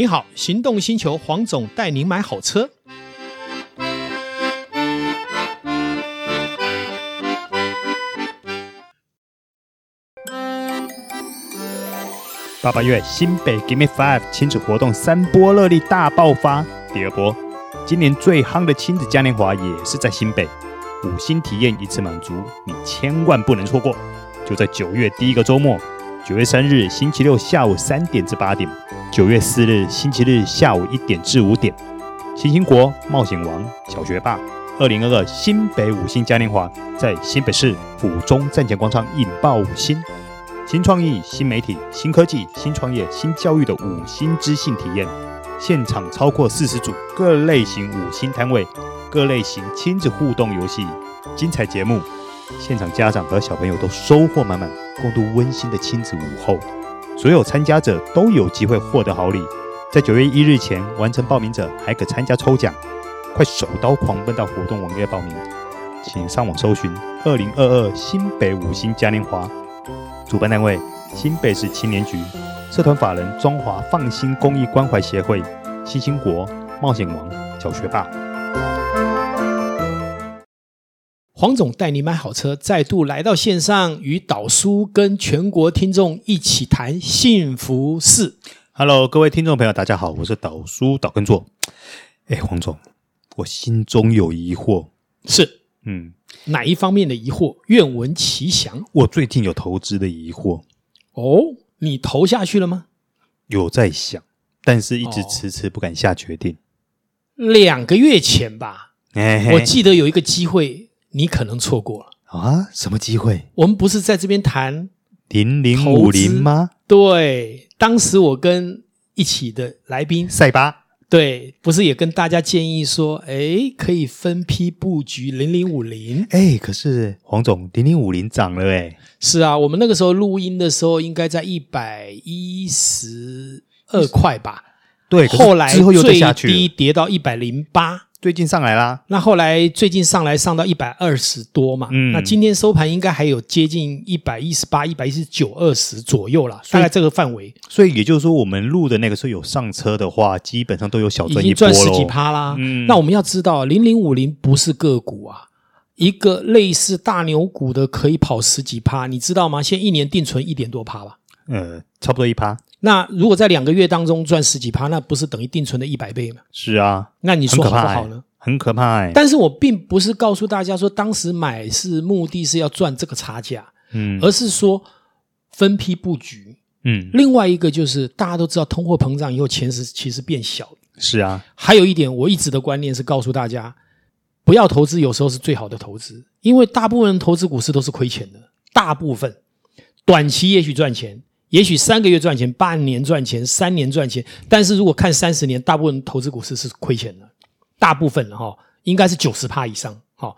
你好，行动星球黄总带您买好车。八八月新北 Give Me Five 亲子活动三波热力大爆发，第二波，今年最夯的亲子嘉年华也是在新北，五星体验一次满足，你千万不能错过，就在九月第一个周末。九月三日星期六下午三点至八点，九月四日星期日下午一点至五点，新兴国冒险王小学霸二零二二新北五星嘉年华在新北市府中站前广场引爆五星，新创意、新媒体、新科技、新创业、新教育的五星知性体验，现场超过四十组各类型五星摊位，各类型亲子互动游戏，精彩节目。现场家长和小朋友都收获满满，共度温馨的亲子午后。所有参加者都有机会获得好礼，在九月一日前完成报名者还可参加抽奖。快手刀狂奔到活动网页报名，请上网搜寻“二零二二新北五星嘉年华”，主办单位新北市青年局，社团法人中华放心公益关怀协会，新兴国冒险王小学霸。黄总带你买好车，再度来到线上，与导叔跟全国听众一起谈幸福事。Hello，各位听众朋友，大家好，我是导叔导根座。哎，黄总，我心中有疑惑，是，嗯，哪一方面的疑惑？愿闻其详。我最近有投资的疑惑。哦，你投下去了吗？有在想，但是一直迟迟不敢下决定。哦，两个月前吧，嘿嘿，我记得有一个机会。你可能错过了啊？什么机会？我们不是在这边谈零零五零吗？对，当时我跟一起的来宾赛巴，对，不是也跟大家建议说，哎，可以分批布局零零五零。哎，可是黄总，零零五零涨了哎。是啊，我们那个时候录音的时候，应该在一百一十二块吧？对，后来最低跌到一百零八。最近上来啦，那后来最近上来上到一百二十多嘛，嗯，那今天收盘应该还有接近一百一十八、一百一十九、二十左右啦，大概这个范围。所以也就是说，我们录的那个时候有上车的话，基本上都有小赚一波赚十几趴啦。嗯，那我们要知道，零零五零不是个股啊，一个类似大牛股的可以跑十几趴，你知道吗？现在一年定存一点多趴吧？呃，差不多一趴。那如果在两个月当中赚十几趴，那不是等于定存的一百倍吗？是啊，那你说好不好呢？很可怕哎、欸！但是我并不是告诉大家说，当时买是目的是要赚这个差价，嗯，而是说分批布局，嗯。另外一个就是大家都知道，通货膨胀以后，钱是其实变小。是啊。还有一点，我一直的观念是告诉大家，不要投资，有时候是最好的投资，因为大部分人投资股市都是亏钱的。大部分短期也许赚钱。也许三个月赚钱，半年赚钱，三年赚钱，但是如果看三十年，大部分投资股市是亏钱的，大部分哈，应该是九十趴以上。好，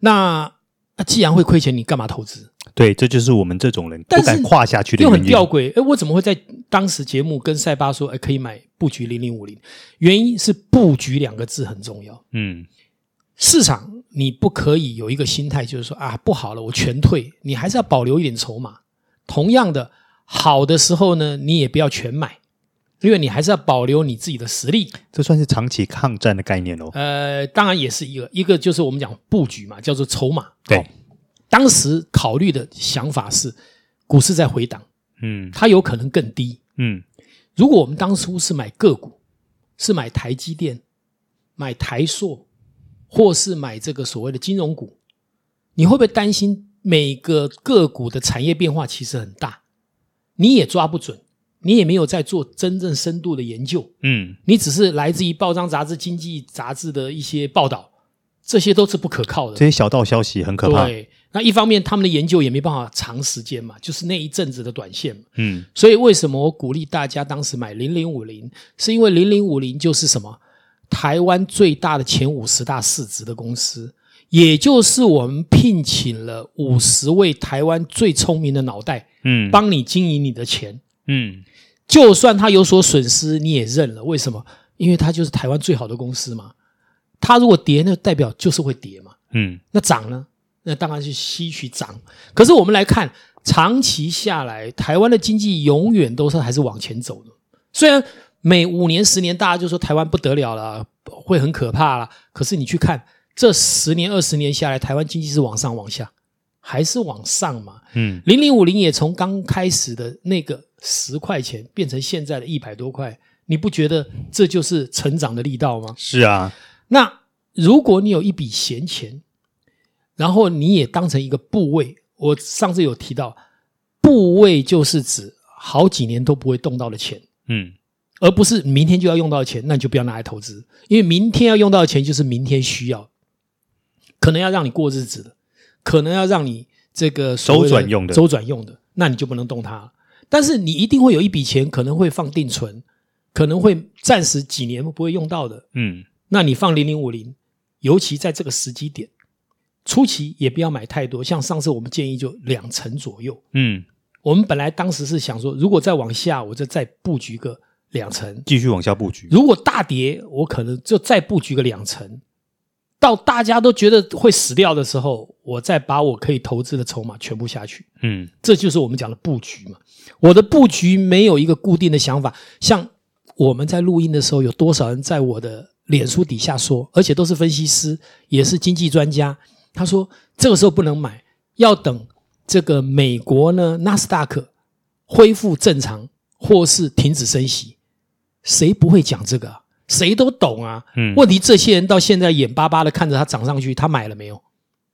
那那既然会亏钱，你干嘛投资？对，这就是我们这种人不敢跨下去的原因。又很吊诡，诶，我怎么会在当时节目跟塞巴说，诶，可以买布局零零五零？原因是布局两个字很重要。嗯，市场你不可以有一个心态，就是说啊，不好了，我全退，你还是要保留一点筹码。同样的。好的时候呢，你也不要全买，因为你还是要保留你自己的实力。这算是长期抗战的概念哦。呃，当然也是一个，一个就是我们讲布局嘛，叫做筹码。对，哦，当时考虑的想法是，股市在回档，嗯，它有可能更低，嗯。如果我们当初是买个股，是买台积电、买台塑，或是买这个所谓的金融股，你会不会担心每个个股的产业变化其实很大？你也抓不准，你也没有在做真正深度的研究，嗯，你只是来自于报章杂志、经济杂志的一些报道，这些都是不可靠的。这些小道消息很可怕。对，那一方面他们的研究也没办法长时间嘛，就是那一阵子的短线嘛，嗯。所以为什么我鼓励大家当时买零零五零，是因为零零五零就是什么？台湾最大的前五十大市值的公司。也就是我们聘请了五十位台湾最聪明的脑袋，嗯，帮你经营你的钱，嗯，就算他有所损失，你也认了。为什么？因为他就是台湾最好的公司嘛。他如果跌，那代表就是会跌嘛，嗯。那涨呢？那当然是吸取涨。可是我们来看，长期下来，台湾的经济永远都是还是往前走的。虽然每五年、十年，大家就说台湾不得了了，会很可怕了。可是你去看这十年、二十年下来，台湾经济是往上、往下，还是往上嘛？嗯，零零五零也从刚开始的那个十块钱变成现在的一百多块，你不觉得这就是成长的力道吗？是啊。那如果你有一笔闲钱，然后你也当成一个部位，我上次有提到，部位就是指好几年都不会动到的钱。嗯。而不是明天就要用到的钱，那你就不要拿来投资，因为明天要用到的钱就是明天需要，可能要让你过日子的，可能要让你这个周转用的，周转用的，那你就不能动它。但是你一定会有一笔钱，可能会放定存，可能会暂时几年不会用到的。嗯，那你放零零五零，尤其在这个时机点，初期也不要买太多，像上次我们建议就两成左右。嗯，我们本来当时是想说，如果再往下，我就再布局个。两成继续往下布局。如果大跌，我可能就再布局个两成，到大家都觉得会死掉的时候，我再把我可以投资的筹码全部下去。嗯，这就是我们讲的布局嘛。我的布局没有一个固定的想法。像我们在录音的时候，有多少人在我的脸书底下说，而且都是分析师，也是经济专家。他说这个时候不能买，要等这个美国呢纳斯达克恢复正常，或是停止升息。谁不会讲这个？谁都懂啊。嗯，问题这些人到现在眼巴巴的看着它涨上去，他买了没有？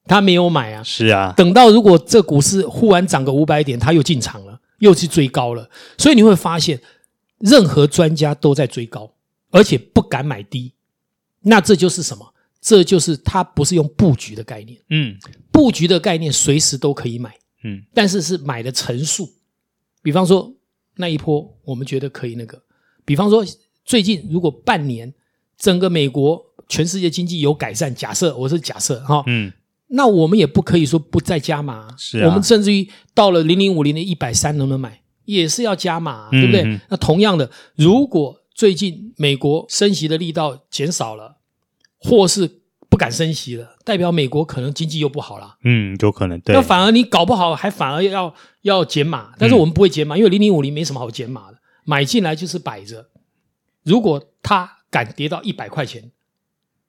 他没有买啊。是啊。等到如果这股市忽然涨个五百点，他又进场了，又去追高了。所以你会发现，任何专家都在追高，而且不敢买低。那这就是什么？这就是他不是用布局的概念。嗯，布局的概念随时都可以买。嗯，但是是买的层数。比方说那一波，我们觉得可以那个。比方说，最近如果半年整个美国全世界经济有改善，假设我是假设哈，嗯，那我们也不可以说不再加码，是啊，我们甚至于到了零零五零的一百三能不能买，也是要加码，对不对？嗯，那同样的，如果最近美国升息的力道减少了，或是不敢升息了，代表美国可能经济又不好了，嗯，有可能，对，那反而你搞不好还反而要要减码，但是我们不会减码，因为零零五零没什么好减码的。买进来就是摆着，如果它敢跌到一百块钱，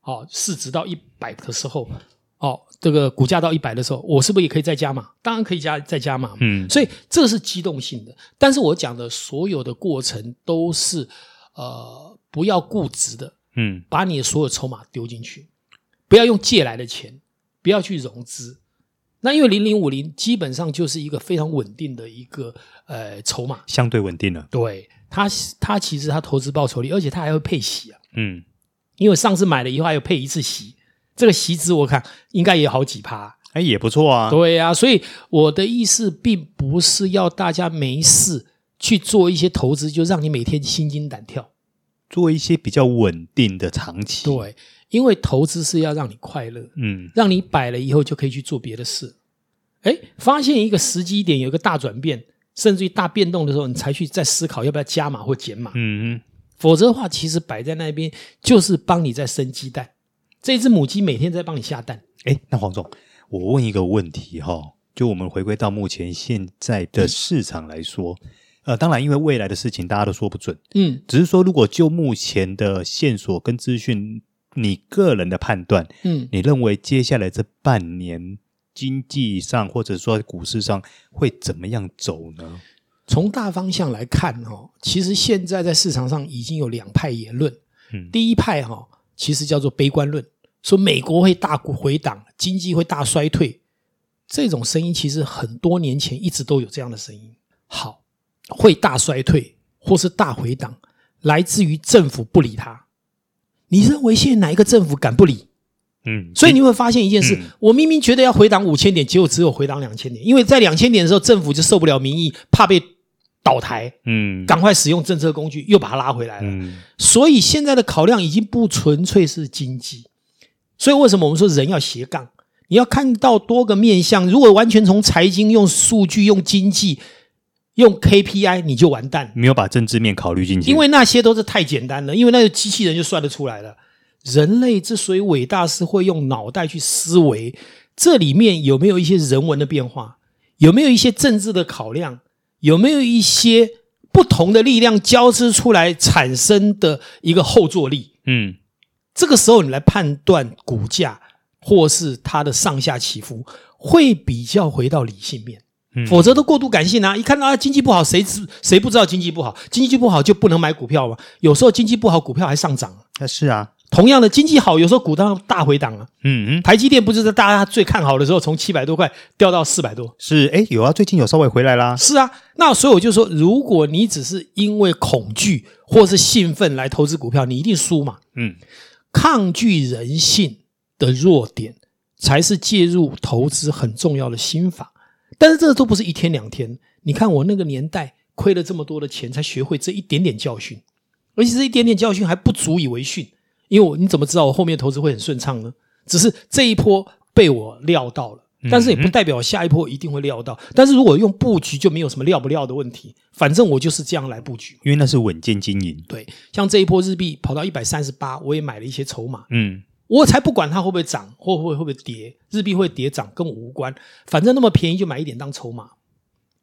哦，市值到一百的时候，哦，这个股价到一百的时候，我是不是也可以再加码？当然可以加，再加码。嗯，所以这是机动性的。但是我讲的所有的过程都是，呃，不要固执的，嗯，把你的所有筹码丢进去，不要用借来的钱，不要去融资。那因为零零五零基本上就是一个非常稳定的一个呃筹码，相对稳定了。对它，它其实他投资报酬率，而且他还会配息啊。嗯，因为上次买了以后还有配一次息，这个息值我看应该也有好几趴，哎，也不错啊。对啊，所以我的意思并不是要大家没事去做一些投资，就让你每天心惊胆跳，做一些比较稳定的长期。对。因为投资是要让你快乐，嗯，让你摆了以后就可以去做别的事，哎，发现一个时机点有一个大转变，甚至于大变动的时候，你才去再思考要不要加码或减码，嗯嗯，否则的话，其实摆在那边就是帮你在生鸡蛋，这只母鸡每天在帮你下蛋。哎，那黄总，我问一个问题哈，就我们回归到目前现在的市场来说，嗯、呃，当然因为未来的事情大家都说不准，嗯，只是说如果就目前的线索跟资讯。你个人的判断，嗯，你认为接下来这半年经济上或者说股市上会怎么样走呢？从大方向来看，哈，其实现在在市场上已经有两派言论。嗯，第一派哈，其实叫做悲观论，说美国会大回档，经济会大衰退。这种声音其实很多年前一直都有这样的声音。好，会大衰退或是大回档，来自于政府不理他。你认为现在哪一个政府敢不理？嗯，所以你会发现一件事：嗯、我明明觉得要回档五千点，结果只有回档两千点，因为在两千点的时候，政府就受不了民意，怕被倒台，嗯，赶快使用政策工具，又把它拉回来了。嗯，所以现在的考量已经不纯粹是经济。所以为什么我们说人要斜杠？你要看到多个面向。如果完全从财经、用数据、用经济。用 KPI 你就完蛋，没有把政治面考虑进去，因为那些都是太简单了，因为那个机器人就算得出来了。人类之所以伟大，是会用脑袋去思维，这里面有没有一些人文的变化？有没有一些政治的考量？有没有一些不同的力量交织出来产生的一个后坐力。嗯，这个时候你来判断股价或是它的上下起伏，会比较回到理性面。嗯，否则都过度感性啊！一看到啊经济不好，谁知谁不知道经济不好？经济不好就不能买股票吗？有时候经济不好，股票还上涨。那是啊。同样的经济好，有时候股当大回档啊。嗯嗯，台积电不就是大家最看好的时候，从七百多块掉到四百多？是，哎，有啊，最近有稍微回来啦。是啊，那所以我就说，如果你只是因为恐惧或是兴奋来投资股票，你一定输嘛。嗯，抗拒人性的弱点才是介入投资很重要的心法。但是这都不是一天两天。你看我那个年代亏了这么多的钱，才学会这一点点教训，而且这一点点教训还不足以为训。因为我你怎么知道我后面投资会很顺畅呢？只是这一波被我料到了，但是也不代表下一波一定会料到。但是如果用布局，就没有什么料不料的问题，反正我就是这样来布局。因为那是稳健经营。对，像这一波日币跑到一百三十八，我也买了一些筹码。嗯，我才不管它会不会涨，会不会会不会跌，日币会跌涨跟我无关，反正那么便宜就买一点当筹码。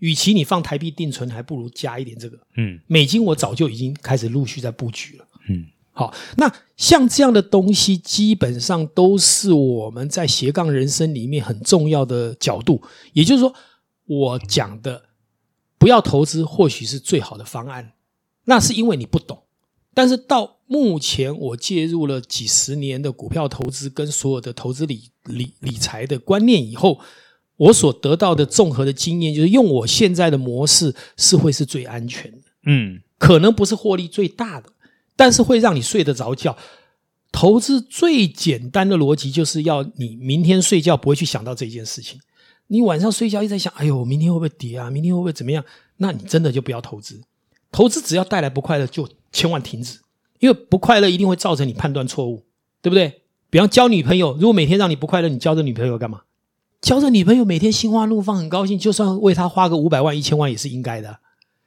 与其你放台币定存，还不如加一点这个。嗯，美金我早就已经开始陆续在布局了。嗯。好，那像这样的东西，基本上都是我们在斜杠人生里面很重要的角度。也就是说，我讲的不要投资，或许是最好的方案。那是因为你不懂。但是到目前，我介入了几十年的股票投资跟所有的投资理理理财的观念以后，我所得到的综合的经验，就是用我现在的模式是会是最安全的。嗯，可能不是获利最大的。但是会让你睡得着觉。投资最简单的逻辑就是要你明天睡觉不会去想到这件事情。你晚上睡觉一直在想，哎呦，明天会不会跌啊？明天会不会怎么样？那你真的就不要投资。投资只要带来不快乐，就千万停止，因为不快乐一定会造成你判断错误，对不对？比方交女朋友，如果每天让你不快乐，你交着女朋友干嘛？交着女朋友每天心花怒放，很高兴，就算为她花个五百万、一千万也是应该的。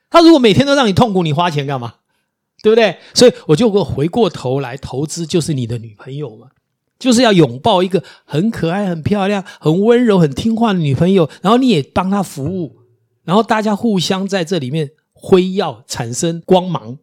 她如果每天都让你痛苦，你花钱干嘛？对不对？所以我就回过头来，投资就是你的女朋友嘛，就是要拥抱一个很可爱、很漂亮、很温柔、很听话的女朋友，然后你也帮她服务，然后大家互相在这里面辉耀，产生光芒。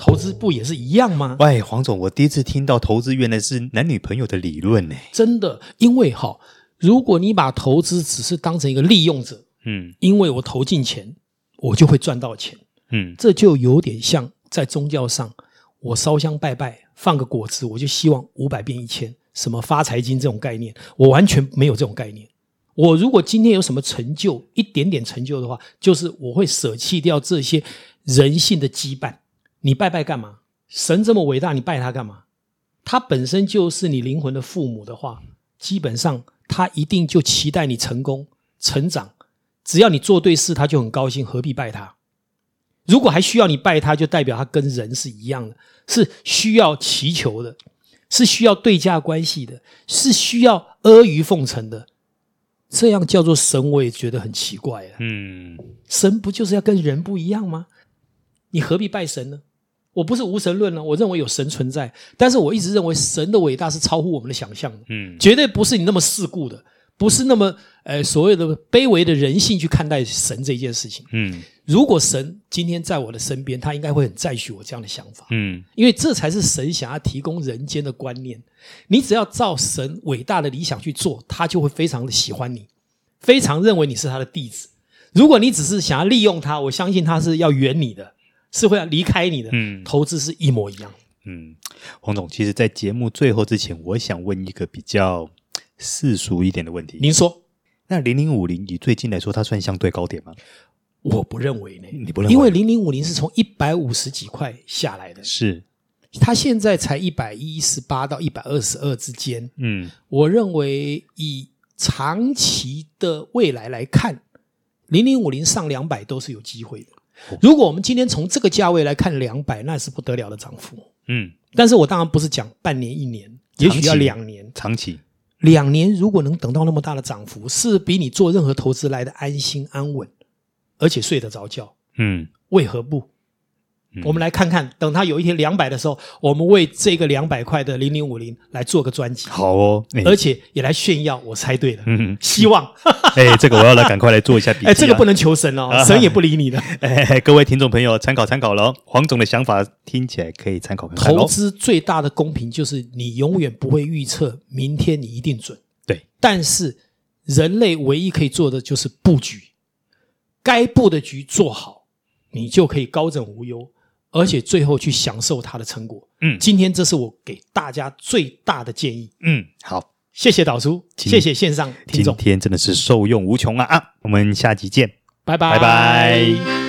投资不也是一样吗？喂，黄总，我第一次听到投资原来是男女朋友的理论呢。真的，因为哈，如果你把投资只是当成一个利用者，嗯，因为我投进钱，我就会赚到钱，嗯，这就有点像。在宗教上，我烧香拜拜，放个果子，我就希望五百变一千，什么发财金这种概念，我完全没有这种概念。我如果今天有什么成就，一点点成就的话，就是我会舍弃掉这些人性的羁绊。你拜拜干嘛？神这么伟大，你拜他干嘛？他本身就是你灵魂的父母的话，基本上他一定就期待你成功成长。只要你做对事，他就很高兴，何必拜他？如果还需要你拜他，就代表他跟人是一样的，是需要祈求的，是需要对价关系的，是需要阿谀奉承的。这样叫做神，我也觉得很奇怪了。嗯，神不就是要跟人不一样吗？你何必拜神呢？我不是无神论呢，我认为有神存在，但是我一直认为神的伟大是超乎我们的想象的。嗯，绝对不是你那么世故的。不是那么呃所谓的卑微的人性去看待神这件事情。嗯，如果神今天在我的身边，他应该会很赞许我这样的想法。嗯，因为这才是神想要提供人间的观念。你只要照神伟大的理想去做，他就会非常的喜欢你，非常认为你是他的弟子。如果你只是想要利用他，我相信他是要远你的，是会要离开你的。嗯，投资是一模一样。嗯，黄总，其实，在节目最后之前，我想问一个比较。世俗一点的问题，您说，那零零五零以最近来说，它算相对高点吗？我不认为呢，你不认为？因为零零五零是从一百五十几块下来的，是它现在才一百一十八到一百二十二之间。嗯，我认为以长期的未来来看，零零五零上两百都是有机会的。如果我们今天从这个价位来看两百，那是不得了的涨幅。嗯，但是我当然不是讲半年一年，也许要两年，长期。两年如果能等到那么大的涨幅，是比你做任何投资来的安心安稳，而且睡得着觉。嗯，为何不？嗯、我们来看看，等它有一天两百的时候，我们为这个两百块的零零五零来做个专辑。好哦，欸、而且也来炫耀我猜对了。嗯，希望。哎、欸，这个我要来赶快来做一下笔记、啊。哎、欸，这个不能求神哦，神也不理你的。哎、欸，各位听众朋友，参考参考喽。黄总的想法听起来可以参考看看。投资最大的公平就是你永远不会预测明天你一定准。对，但是人类唯一可以做的就是布局，该布的局做好，你就可以高枕无忧。而且最后去享受它的成果。嗯，今天这是我给大家最大的建议。嗯，好，谢谢导叔，谢谢线上听众。今天真的是受用无穷啊！啊，我们下集见，拜拜拜拜。